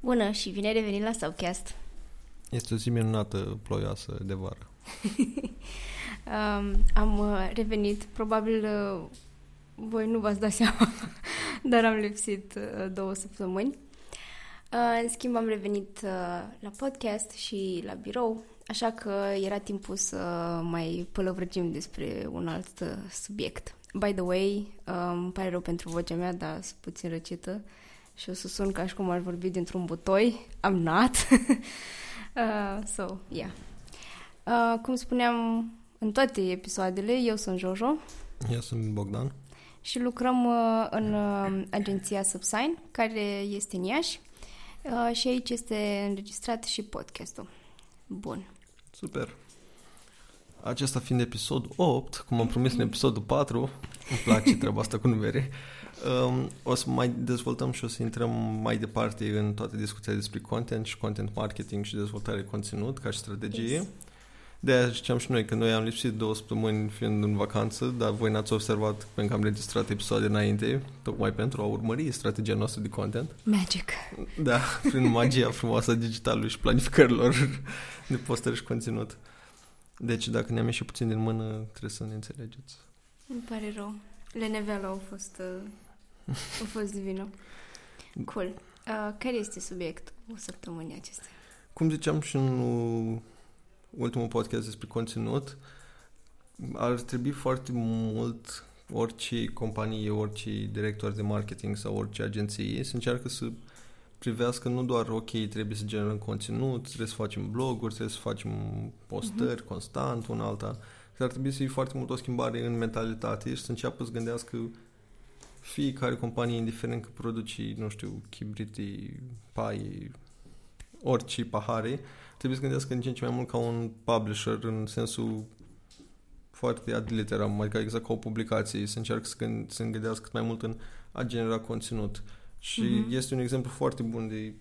Bună și bine revenit la Subcast. Este o zi minunată, ploioasă, de vară. um, am uh, revenit, probabil uh, voi nu v-ați dat seama, dar am lipsit uh, două săptămâni. Uh, în schimb, am revenit uh, la podcast și la birou, așa că era timpul să mai pălăvrăgim despre un alt uh, subiect. By the way, uh, îmi pare rău pentru vocea mea, dar sunt puțin răcită și o să sun ca și cum ar vorbi dintr-un butoi. I'm not. uh, so, yeah. Uh, cum spuneam în toate episoadele, eu sunt Jojo. Eu sunt Bogdan. Și lucrăm uh, în uh, agenția Subsign, care este în Iași. Uh, și aici este înregistrat și podcastul. Bun. Super. Acesta fiind episod 8, cum am promis în episodul 4, îmi place treaba asta cu numere, um, o să mai dezvoltăm și o să intrăm mai departe în toate discuția despre content și content marketing și dezvoltare conținut ca și strategie. Yes. De aia ziceam și noi că noi am lipsit două săptămâni fiind în vacanță, dar voi n-ați observat pentru că am registrat episoade înainte, tocmai pentru a urmări strategia noastră de content. Magic. Da, prin magia frumoasă a digitalului și planificărilor de postări și conținut. Deci dacă ne-am ieșit puțin din mână, trebuie să ne înțelegeți. Îmi pare rău. Lenevele au fost, uh, au fost divină. Cool. Uh, care este subiectul săptămânii acestea? Cum ziceam și în ultimul podcast despre conținut, ar trebui foarte mult orice companie, orice director de marketing sau orice agenție să încearcă să privească nu doar, ok, trebuie să generăm conținut, trebuie să facem bloguri, trebuie să facem postări uh-huh. constant, una alta. Dar ar trebui să fie foarte mult o schimbare în mentalitate și să înceapă să gândească fiecare companie, indiferent că produce, nu știu, chibriti, pai, orice pahare, trebuie să gândească în ce în ce mai mult ca un publisher în sensul foarte ad literam, adică exact ca o publicație, să încearcă să, gând, să gândească cât mai mult în a genera conținut. Și uh-huh. este un exemplu foarte bun de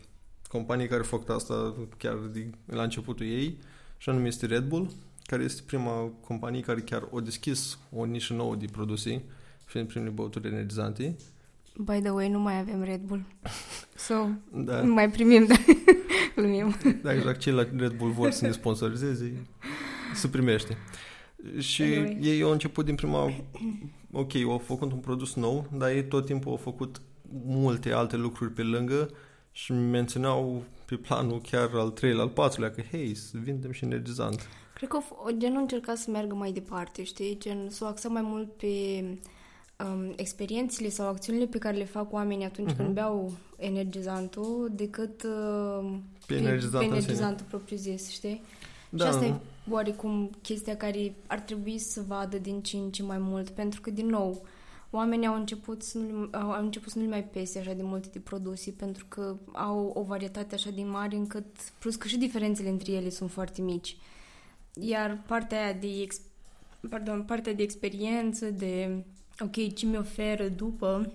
companie care fac asta chiar de, la începutul ei, și anume este Red Bull, care este prima companie care chiar a deschis o nișă nouă de produse, fiind primele băuturi energizante. By the way, nu mai avem Red Bull. So, da. nu mai primim, dar glumim. Da, exact. Cei la Red Bull vor să ne sponsorizeze, se primește. Și anyway. ei au început din prima... Ok, au făcut un produs nou, dar ei tot timpul au făcut multe alte lucruri pe lângă și menționau pe planul chiar al treilea, al patrulea, că hei, să vindem și energizant. Cred că gen nu încerca să meargă mai departe, știi? Gen să o axa mai mult pe um, experiențele sau acțiunile pe care le fac oamenii atunci uh-huh. când beau energizantul decât uh, pe, energizantul, pe energizantul propriu-zis, știi? Da. Și asta e oarecum chestia care ar trebui să vadă din ce în ce mai mult, pentru că, din nou, oamenii au început să nu, au început să nu mai pese așa de multe de produse pentru că au o varietate așa de mare încât, plus că și diferențele între ele sunt foarte mici. Iar partea aia de, ex, pardon, partea de experiență, de ok, ce mi oferă după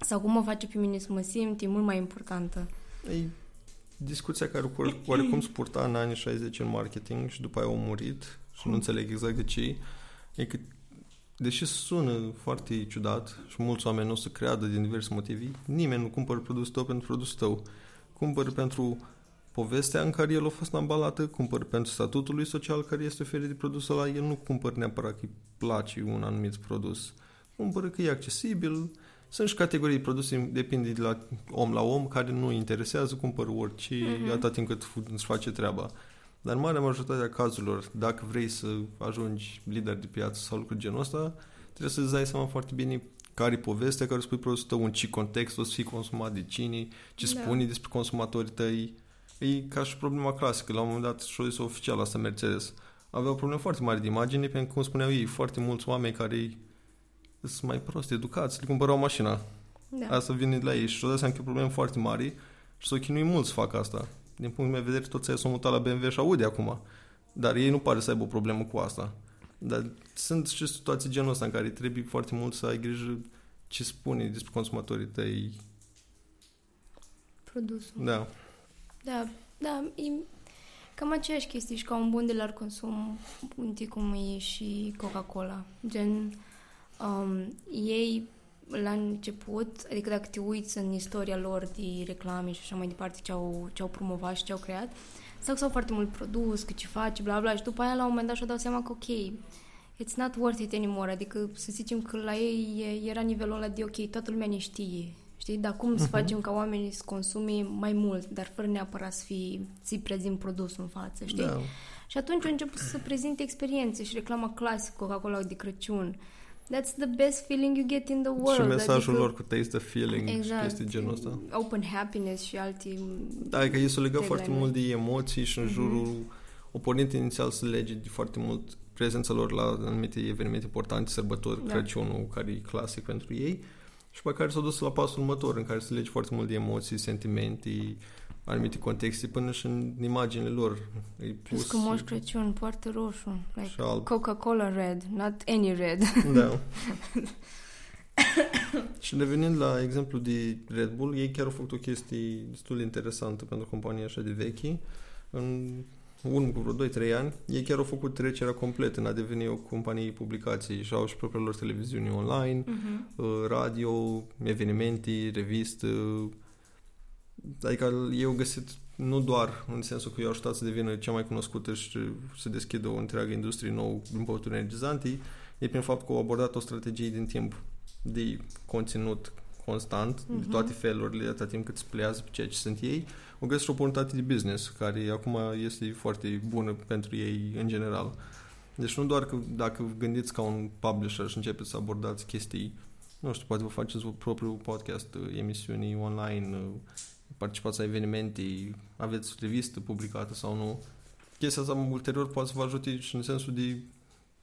sau cum mă face pe mine să mă simt, e mult mai importantă. Ei, discuția care oarecum spurta în anii 60 în marketing și după aia au murit și nu înțeleg exact de ce, e că deși sună foarte ciudat și mulți oameni nu o să creadă din diverse motive, nimeni nu cumpără produsul tău pentru produsul tău. Cumpără pentru povestea în care el a fost ambalată, cumpăr pentru statutul lui social care este oferit de produsul ăla, el nu cumpăr neapărat că îi place un anumit produs. Cumpără că e accesibil, sunt și categorii de produse, depinde de la om la om, care nu interesează, cumpără orice, uh-huh. atât timp cât îți face treaba. Dar în marea majoritate a cazurilor, dacă vrei să ajungi lider de piață sau lucruri genul ăsta, trebuie să-ți dai seama foarte bine care e povestea care spui produsul tău, în ce context o să fie consumat de cine, ce da. spune despre consumatorii tăi. E ca și problema clasică. La un moment dat, și o oficial asta Mercedes. Avea o problemă foarte mare de imagine, pentru că, cum spuneau ei, foarte mulți oameni care sunt mai prost educați, le cumpărau mașina. Da. Asta vine de la ei și o seama că e o problemă foarte mare și s-o chinui mulți să facă asta. Din punctul meu de vedere, toți s-au mutat la BMW și Audi acum. Dar ei nu pare să aibă o problemă cu asta. Dar sunt și situații genul ăsta în care trebuie foarte mult să ai grijă ce spune despre consumatorii tăi. Produsul. Da. Da, da, e cam aceeași chestie și ca un bun de larg consum, unti cum e și Coca-Cola. Gen, um, ei la început, adică dacă te uiți în istoria lor de reclame și așa mai departe, ce au, ce au promovat și ce au creat, sau că s-au foarte mult produs, că ce face, bla bla, și după aia la un moment dat și-au dat seama că ok, it's not worth it anymore, adică să zicem că la ei era nivelul ăla de ok, toată lumea ne știe, știi, dar cum uh-huh. să mhm. facem ca oamenii să consume mai mult, dar fără neapărat să fii, să-i prezint produsul în față, știi? Da. Și atunci au început să prezinte experiențe și reclama clasică Coca-Cola de Crăciun. That's the best feeling you get in the world. Și mesajul adică, lor cu taste the feeling exact, chestii genul ăsta. Open happiness și alte... Da, că ei s-au legat foarte mult de emoții și în mm-hmm. jurul... O pornit inițial să lege de foarte mult prezența lor la anumite evenimente importante, sărbători, da. Crăciunul, care e clasic pentru ei, și pe care s-au dus la pasul următor, în care se lege foarte mult de emoții, sentimente, anumite contexte până și în imaginile lor. E plus că Moș Crăciun poartă roșu. Like Coca-Cola red, not any red. Da. și revenind la exemplu de Red Bull, ei chiar au făcut o chestie destul de interesantă pentru compania așa de vechi. În un cu vreo 2-3 ani, ei chiar au făcut trecerea completă în a deveni o companie publicații și au și propriile lor televiziuni online, uh-huh. radio, evenimente, revistă, Adică eu găsit nu doar în sensul că eu ajutat să devină cea mai cunoscută și să deschidă o întreagă industrie nouă din păuturi energizante, e prin fapt că au abordat o strategie din timp de conținut constant, uh-huh. de mhm. toate felurile, atâta timp cât splează pe ceea ce sunt ei, o găsesc o oportunitate de business, care acum este foarte bună pentru ei în general. Deci nu doar că dacă gândiți ca un publisher și începeți să abordați chestii, nu știu, poate vă faceți propriul podcast, emisiuni online, participați la evenimente, aveți revistă publicată sau nu. Chestia asta ulterior poate să vă ajute și în sensul de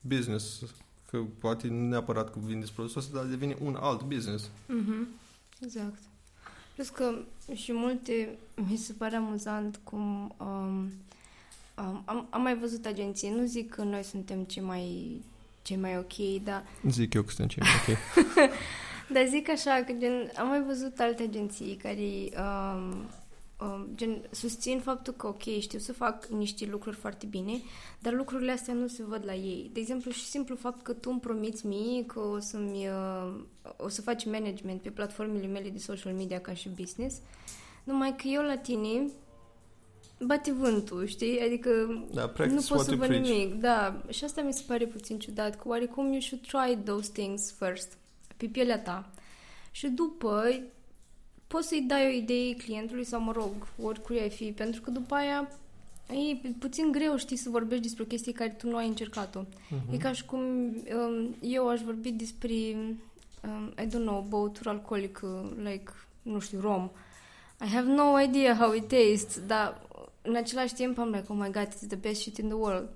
business, că poate nu neapărat că vindeți produsul ăsta, dar devine un alt business. Mm-hmm. Exact. Plus că și multe, mi se pare amuzant cum um, um, am, am mai văzut agenții, nu zic că noi suntem cei mai, cei mai ok, dar... Zic eu că suntem cei mai ok. Dar zic așa, că gen, am mai văzut alte agenții care um, um, gen, susțin faptul că, ok, știu să fac niște lucruri foarte bine, dar lucrurile astea nu se văd la ei. De exemplu, și simplu fapt că tu îmi promiți mie că o, să-mi, uh, o să faci management pe platformele mele de social media ca și business, numai că eu la tine bate vântul, știi? Adică da, nu pot să văd nimic. Da, și asta mi se pare puțin ciudat, că oarecum you should try those things first pe pielea ta. Și după poți să-i dai o idee clientului sau, mă rog, oricui ai fi, pentru că după aia e puțin greu, știi, să vorbești despre o chestie care tu nu ai încercat-o. Uh-huh. E ca și cum um, eu aș vorbi despre, um, I don't know, băutură alcoolică, like, nu știu, rom. I have no idea how it tastes, dar în același timp am like, oh my god, it's the best shit in the world.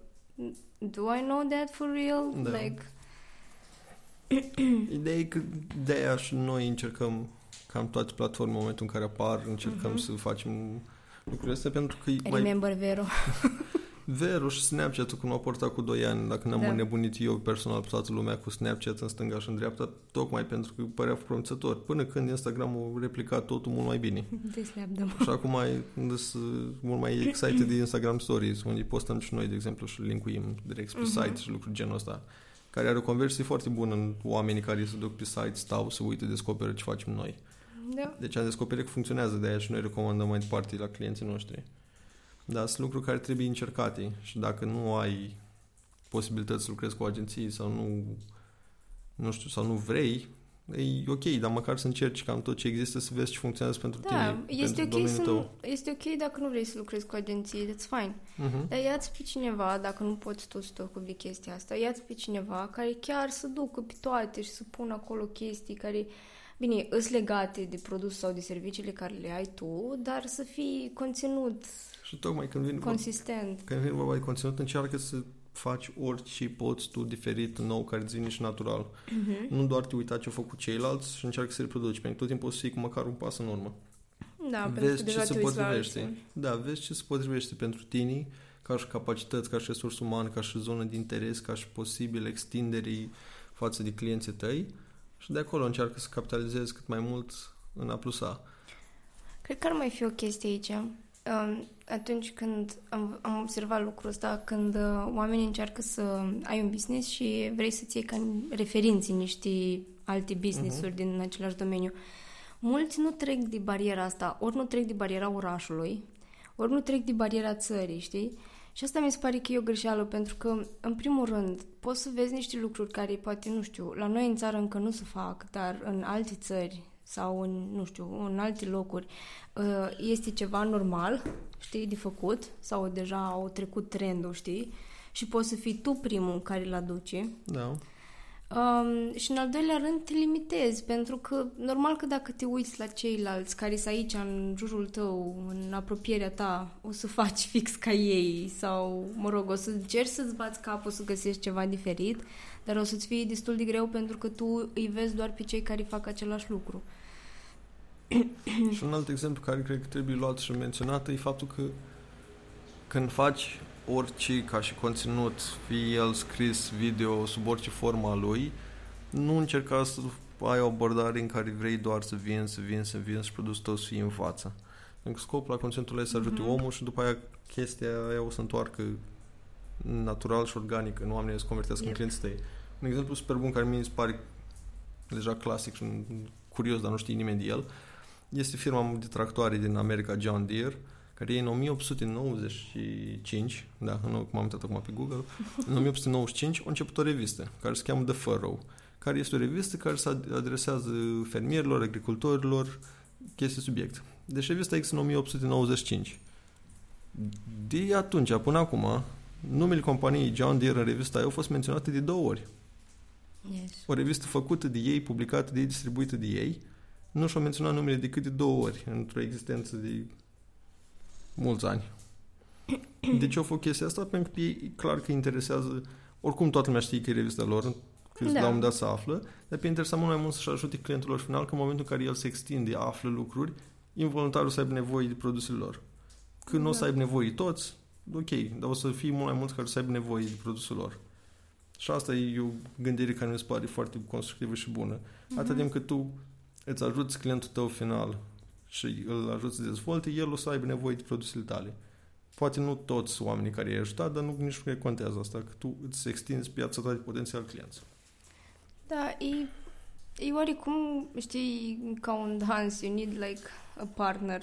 Do I know that for real? Da. Like, Ideea e că de-aia și noi încercăm cam toate platforme în momentul în care apar, încercăm uh-huh. să facem lucrurile astea pentru că... Remember mai... Vero. Vero și Snapchat-ul când au portat cu 2 ani, dacă ne-am da. înnebunit eu personal pe toată lumea cu Snapchat în stânga și în dreapta, tocmai pentru că părea promițător. Până când Instagram a replicat totul mult mai bine. Și acum mai mult mai excited de Instagram Stories, unde postăm și noi, de exemplu, și linkuim direct pe uh-huh. site și lucruri genul ăsta care are o conversie foarte bună în oamenii care se duc pe site, stau, să uită, descoperă ce facem noi. Da. Deci am descoperit că funcționează de aia și noi recomandăm mai departe la clienții noștri. Dar sunt lucruri care trebuie încercate și dacă nu ai posibilități să lucrezi cu agenții sau nu, nu știu, sau nu vrei, e ok, dar măcar să încerci cam tot ce există să vezi ce funcționează pentru da, tine, este pentru okay să tău. Este ok dacă nu vrei să lucrezi cu agenții, that's fine. Uh-huh. Dar ia-ți pe cineva, dacă nu poți tu să te chestia asta, ia-ți pe cineva care chiar să ducă pe toate și să pună acolo chestii care, bine, îs legate de produs sau de serviciile care le ai tu, dar să fii conținut și tocmai când vin consistent. Când vine vorba de conținut, încearcă să faci orice poți tu diferit, nou, care îți vine și natural. Uh-huh. Nu doar te uita ce au făcut ceilalți și încearcă să reproduci, pentru că tot timpul o să fii cu măcar un pas în urmă. Da, vezi ce se potrivește. Da, vezi ce se potrivește pentru tine, ca și capacități, ca și resurs uman, ca și zonă de interes, ca și posibil extinderii față de clienții tăi și de acolo încearcă să capitalizezi cât mai mult în A plus A. Cred că ar mai fi o chestie aici atunci când am, am observat lucrul ăsta, când uh, oamenii încearcă să ai un business și vrei să-ți iei ca referinții niște alte business-uri uh-huh. din același domeniu. Mulți nu trec de bariera asta, ori nu trec de bariera orașului, ori nu trec de bariera țării, știi? Și asta mi se pare că e o greșeală, pentru că, în primul rând, poți să vezi niște lucruri care poate, nu știu, la noi în țară încă nu se fac, dar în alte țări sau în, nu știu, în alte locuri uh, este ceva normal, știi, de făcut sau deja au trecut trendul, știi? Și poți să fii tu primul care îl aduce. Da. Um, și în al doilea rând te limitezi, pentru că normal că dacă te uiți la ceilalți care sunt aici în jurul tău, în apropierea ta, o să faci fix ca ei sau, mă rog, o să încerci să-ți bați capul să găsești ceva diferit, dar o să-ți fie destul de greu pentru că tu îi vezi doar pe cei care fac același lucru. și un alt exemplu care cred că trebuie luat și menționat e faptul că când faci orice ca și conținut, fie el scris, video, sub orice forma lui, nu încerca să ai o abordare în care vrei doar să vin, să vin, să vin și produsul tău să fie în față. Pentru că scopul la conținutul ăla să ajute mm-hmm. omul și după aia chestia aia o să întoarcă natural și organic în oamenii să convertească yep. în clienții tăi. Un exemplu super bun care mi se pare deja clasic și curios, dar nu știe nimeni de el, este firma de tractoare din America, John Deere, care e în 1895, da, nu cum am uitat acum pe Google, în 1895 a început o revistă care se cheamă The Furrow, care este o revistă care se adresează fermierilor, agricultorilor, chestii subiect. Deci revista există în 1895. De atunci până acum, numele companiei John Deere în revista aia au fost menționate de două ori. Yes. O revistă făcută de ei, publicată de ei, distribuită de ei, nu și-au menționat numele decât de două ori într-o existență de mulți ani. De ce au făcut chestia asta? Pentru că e clar că interesează, oricum toată lumea știe că e revista lor, că da. la un moment dat să află, dar pe interesa mult mai mult să-și ajute clientul lor final că în momentul în care el se extinde, află lucruri, involuntar să aibă nevoie de produsele lor. Când da. nu o să aibă nevoie toți, ok, dar o să fie mult mai mulți care să aibă nevoie de produsul lor. Și asta e o gândire care mi se pare foarte constructivă și bună. Mm-hmm. Atât timp cât tu îți ajuți clientul tău final și îl ajuți să dezvolte, el o să aibă nevoie de produsele tale. Poate nu toți oamenii care i-ai ajutat, dar nu, nici nu contează asta, că tu îți extinzi piața ta de potențial clienți. Da, e, e oarecum, știi, ca un dans, you need like a partner.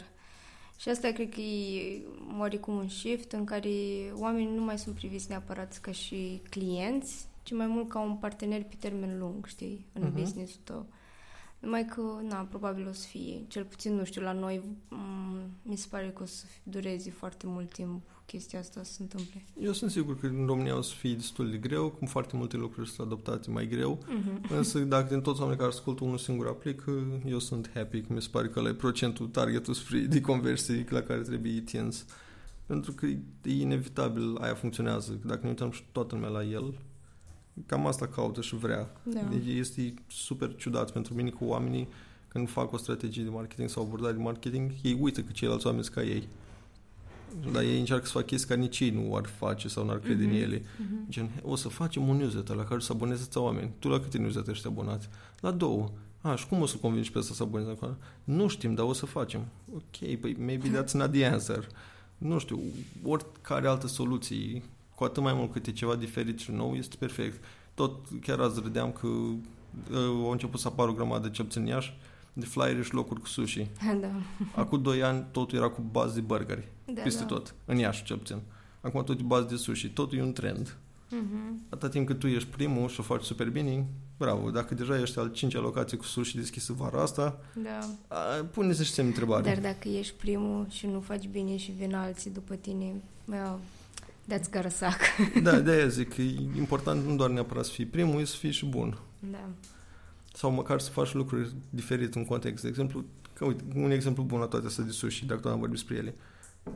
Și asta cred că e oarecum un shift în care oamenii nu mai sunt priviți neapărat ca și clienți, ci mai mult ca un partener pe termen lung, știi, în uh-huh. business-ul tău. Numai că, na, probabil o să fie, cel puțin, nu știu, la noi m- mi se pare că o să dureze foarte mult timp chestia asta să se întâmple. Eu sunt sigur că în România o să fie destul de greu, cum foarte multe lucruri sunt adoptate mai greu, uh-huh. însă dacă din toți oamenii care ascultă unul singur aplic, eu sunt happy, că mi se pare că la procentul, targetul free de conversii la care trebuie tins. Pentru că e inevitabil, aia funcționează. Dacă ne uităm și toată lumea la el, cam asta caută și vrea. Da. Deci este super ciudat pentru mine că oamenii când fac o strategie de marketing sau abordare de marketing, ei uită că ceilalți oameni sunt ca ei. Dar ei încearcă să facă chestii care nici ei nu ar face sau n-ar crede mm-hmm. în mhm. ele. Mm-hmm. Gen, o să facem un newsletter la care să aboneze oameni. Tu la câte newsletter ești abonat? La două. A, și cum o să convingi pe asta să aboneze acolo? Nu știm, dar o să facem. Ok, păi maybe that's not the answer. Nu știu, oricare altă soluție cu atât mai mult cât e ceva diferit și nou, este perfect. Tot chiar azi râdeam că uh, au început să apară o grămadă de cel în Iași, de flyere și locuri cu sushi. Da. Acum doi ani totul era cu bază de burgeri, da, peste da. tot, în Iași cel puțin. Acum tot e bază de sushi, totul e un trend. Uh-huh. Atâta timp cât tu ești primul și o faci super bine, bravo. Dacă deja ești al cincea locație cu sushi deschisă vara asta, da. pune-se și semn întrebare. Dar dacă ești primul și nu faci bine și vin alții după tine, That's gotta suck. da, de aia zic că e important nu doar neapărat să fii primul, e să fii și bun. Da. Sau măcar să faci lucruri diferite în context. De exemplu, că, uite, un exemplu bun la toate astea de sushi, dacă tot am vorbit despre ele.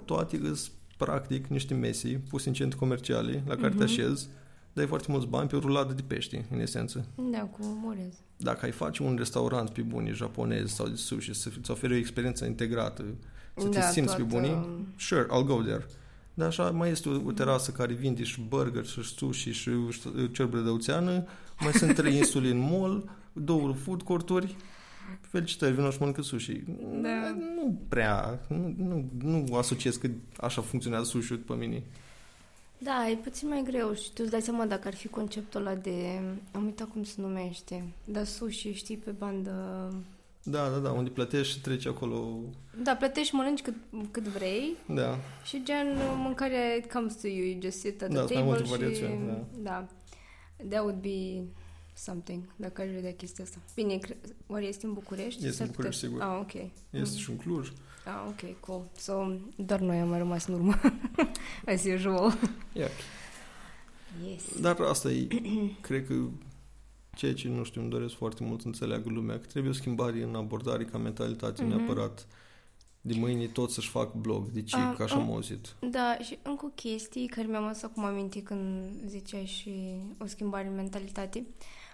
Toate sunt practic niște mesii puse în centre comerciale la care uh-huh. te mhm. așezi, dai foarte mulți bani pe o ruladă de pești, în esență. Da, cu morez. Dacă ai face un restaurant pe bunii japonez sau de sushi, să-ți oferi o experiență integrată, să da, te simți toată... pe bunii, sure, I'll go there. Dar așa mai este o, o terasă care vinde și burger, și sushi, și cerbre de oțeană. Mai sunt trei insule în mall, două food court-uri. Felicitări, vină și mănâncă sushi. Da. Nu prea, nu, nu, nu asociez că așa funcționează sushi pe mine. Da, e puțin mai greu și tu îți dai seama dacă ar fi conceptul ăla de... Am uitat cum se numește. Da, sushi, știi, pe bandă... Da, da, da, unde plătești și treci acolo. Da, plătești, mănânci cât, cât vrei Da, și gen mâncarea it comes to you, you just sit at the Da, sunt mai table multe și... variațiuni, da. da. That would be something, dacă aș vedea chestia asta. Bine, cre- oare este în București? Este în S-ar București, putea- sigur. Ah, ok. este Mm. și în Cluj. Ah, ok, cool. So, doar noi am mai rămas în urmă. As usual. Yeah. Yes. Dar asta e, cred că ceea ce, nu știu, îmi doresc foarte mult să înțeleagă lumea, că trebuie o schimbare în abordare ca mentalitate, Mhm. neapărat de mâine tot să-și fac blog. De ce? Ah, că așa ah. am auzit. Da, și încă o chestie care mi-am adus acum aminte când ziceai și o schimbare în mentalitate.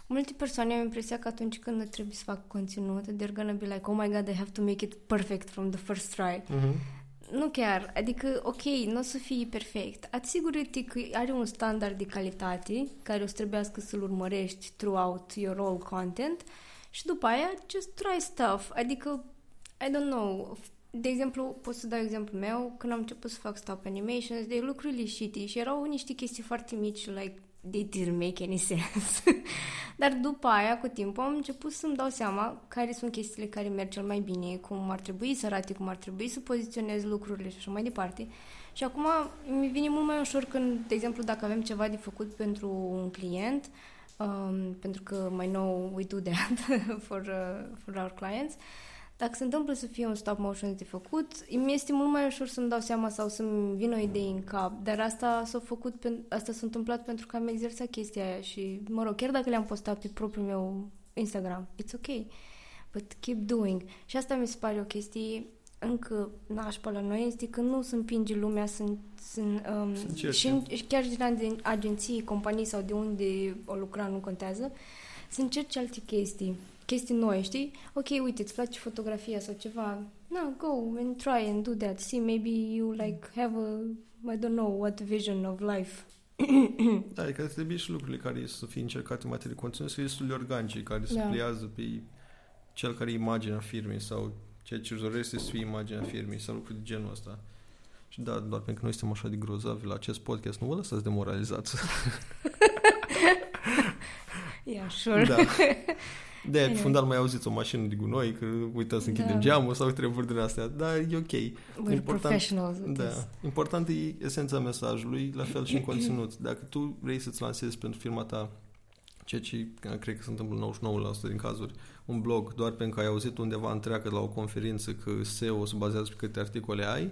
Multe persoane au impresia că atunci când trebuie să fac conținut, they're gonna be like, oh my god, I have to make it perfect from the first try. Mhm. Nu chiar, adică, ok, nu o să fie perfect. Asigură-te că are un standard de calitate care o să trebuiască să-l urmărești throughout your all content și după aia just try stuff. Adică, I don't know, de exemplu, pot să dau exemplu meu, când am început să fac stop animations, they look really shitty și erau niște chestii foarte mici, like, they didn't make any sense. Dar după aia, cu timpul, am început să-mi dau seama care sunt chestiile care merg cel mai bine, cum ar trebui să arate, cum ar trebui să poziționez lucrurile și așa mai departe. Și acum mi vine mult mai ușor când, de exemplu, dacă avem ceva de făcut pentru un client, um, pentru că mai nou we do that for, uh, for our clients, dacă se întâmplă să fie un stop motion de făcut, mi este mult mai ușor să-mi dau seama sau să-mi vină o idee în cap. Dar asta s-a făcut, pen- asta s-a întâmplat pentru că am exersat chestia aia și, mă rog, chiar dacă le-am postat pe propriul meu Instagram, it's ok. But keep doing. Și asta mi se pare o chestie încă nașpa la noi, este că nu se împinge lumea să, să, um, Să încerce. și, în- și chiar și din agen- agenții, companii sau de unde o lucra, nu contează, să încerci alte chestii, chestii noi, știi? Ok, uite, îți place fotografia sau ceva, na, go and try and do that. See, maybe you like have a, I don't know, what vision of life. Da, adică trebuie și lucrurile care să fie încercate în materie de conținut să fie destul de organice, care se Da. pliază pe cel care e imaginea firmei sau ceea ce își dorește să fie imaginea firmei sau lucruri de genul ăsta. Și da, doar pentru că noi suntem așa de grozavi la acest podcast, nu vă lăsați demoralizați. Yeah, sure. da. De Anyway. fundal mai auziți o mașină de gunoi, că uităm să închidem Da. geamul sau treburi din astea, dar e ok. We're important- professionals with this. Da. Important e esența mesajului, la fel și în conținut. Dacă tu vrei să-ți lansezi pentru firma ta ceea ce cred că se întâmplă 99% din cazuri, un blog doar pentru că ai auzit undeva întreagă la o conferință că SEO se bazează pe câte articole ai,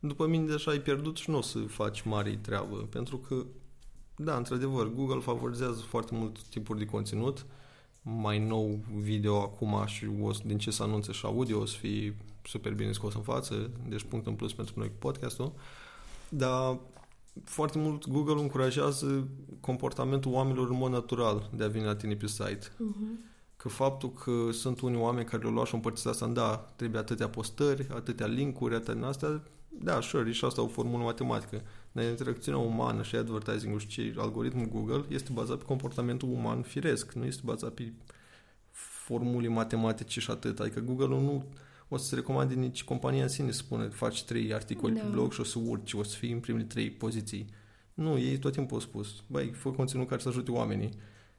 după mine deja ai pierdut și nu o să faci mare treabă, pentru că da, într-adevăr, Google favorizează foarte mult tipuri de conținut, mai nou video acum și o, să- din ce se anunță și audio o să fie super bine scos în față, deci punct în plus pentru noi cu podcastul, dar foarte mult Google încurajează comportamentul oamenilor în mod natural de a veni la tine pe site. Mhm. Că faptul că sunt unii oameni care le-au luat și împărțit asta în da, trebuie atâtea postări, atâtea linkuri, atâtea din astea, da, sure, e și asta o formulă matematică. Dar interacțiunea umană și advertising-ul și ce, algoritmul Google este bazat pe comportamentul uman firesc, nu este bazat pe formule matematice și atât. Adică Google nu o să se recomande nici compania în sine să spună faci trei articole Da. pe blog și o să urci, o să fii în primele trei poziții. Nu, ei tot timpul au spus, băi, fă conținut care să ajute oamenii.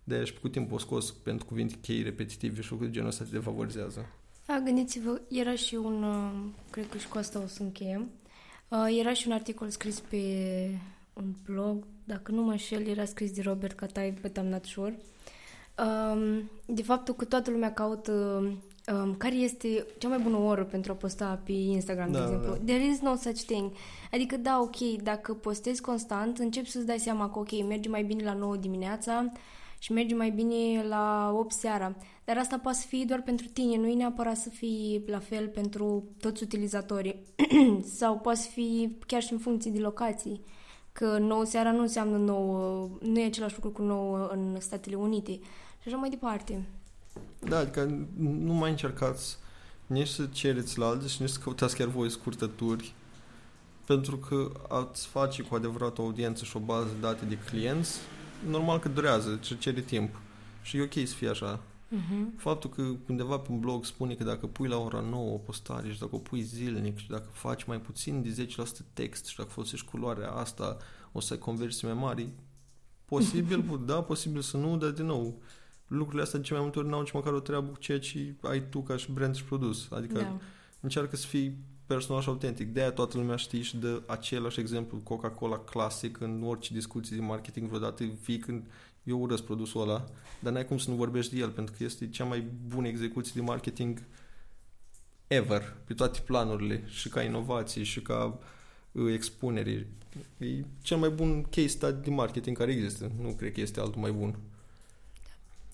de aia și cu timpul o scos pentru cuvinte chei repetitive și lucruri de genul ăsta te defavorizează. A, gândiți-vă, era și un, uh, cred că și cu asta o să încheiem, uh, era și un articol scris pe un blog, dacă nu mă înșel, era scris de Robert Catai, but I'm not sure, um, de faptul că toată lumea caută um, care este cea mai bună oră pentru a posta pe Instagram, de Da, exemplu. da. There is no such thing. Adică, da, ok, dacă postezi constant, începi să-ți dai seama că, ok, merge mai bine la 9 dimineața și merge mai bine la 8 seara. Dar asta poate să fie doar pentru tine, nu e neapărat să fie la fel pentru toți utilizatorii. Sau poate să fie chiar și în funcție de locații. Că 9 seara nu înseamnă 9, nu e același lucru cu 9 în Statele Unite. Și așa mai departe. Da, adică nu mai încercați nici să cereți la alții și nici să căutați chiar voi scurtături pentru că ați face cu adevărat o audiență și o bază de date de clienți, normal că durează, ce cere timp. Și e ok să fie așa. Uh-huh. Faptul că undeva pe un blog spune că dacă pui la ora 9 o postare și dacă o pui zilnic și dacă faci mai puțin de 10% text și dacă folosești culoarea asta, o să ai conversii mai mari, posibil, da, posibil să nu, dar din nou, lucrurile astea de ce mai multe ori n-au nici măcar o treabă cu ceea ce ai tu ca și brand și produs. Adică Da. încearcă să fii personal și autentic. De-aia toată lumea știe și dă același exemplu Coca-Cola clasic în orice discuții de marketing vreodată, fie când eu urăsc produsul ăla, dar n-ai cum să nu vorbești de el, pentru că este cea mai bună execuție de marketing ever, pe toate planurile, și ca inovație, și ca uh, expunere. E cel mai bun case study de marketing care există. Nu cred că este altul mai bun.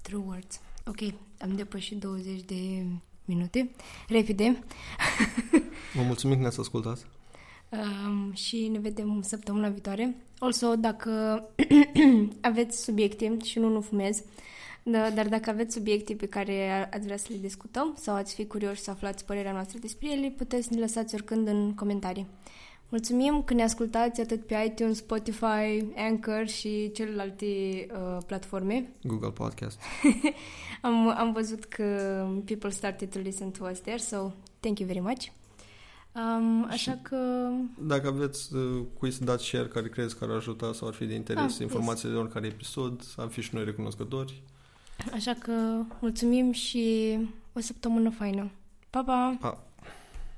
True words. Ok, am depășit 20 de minute. Repede. Vă mulțumim că ne-ați ascultat. Um, și ne vedem săptămâna viitoare. Also, dacă aveți subiecte, și nu, nu fumez, da, dar dacă aveți subiecte pe care ați vrea să le discutăm sau ați fi curioși să aflați părerea noastră despre ele, puteți să ne lăsați oricând în comentarii. Mulțumim că ne ascultați atât pe iTunes, Spotify, Anchor și celelalte uh, platforme. Google Podcast. Am, am văzut că people started to listen to us there, so thank you very much. Um, așa Și- că Dacă aveți uh, cui să dați share care crezi că ar ajuta sau ar fi de interes Ah, informațiile de oricare episod, am fi și noi recunoscători. Așa că mulțumim și o săptămână faină. Pa, pa! Pa!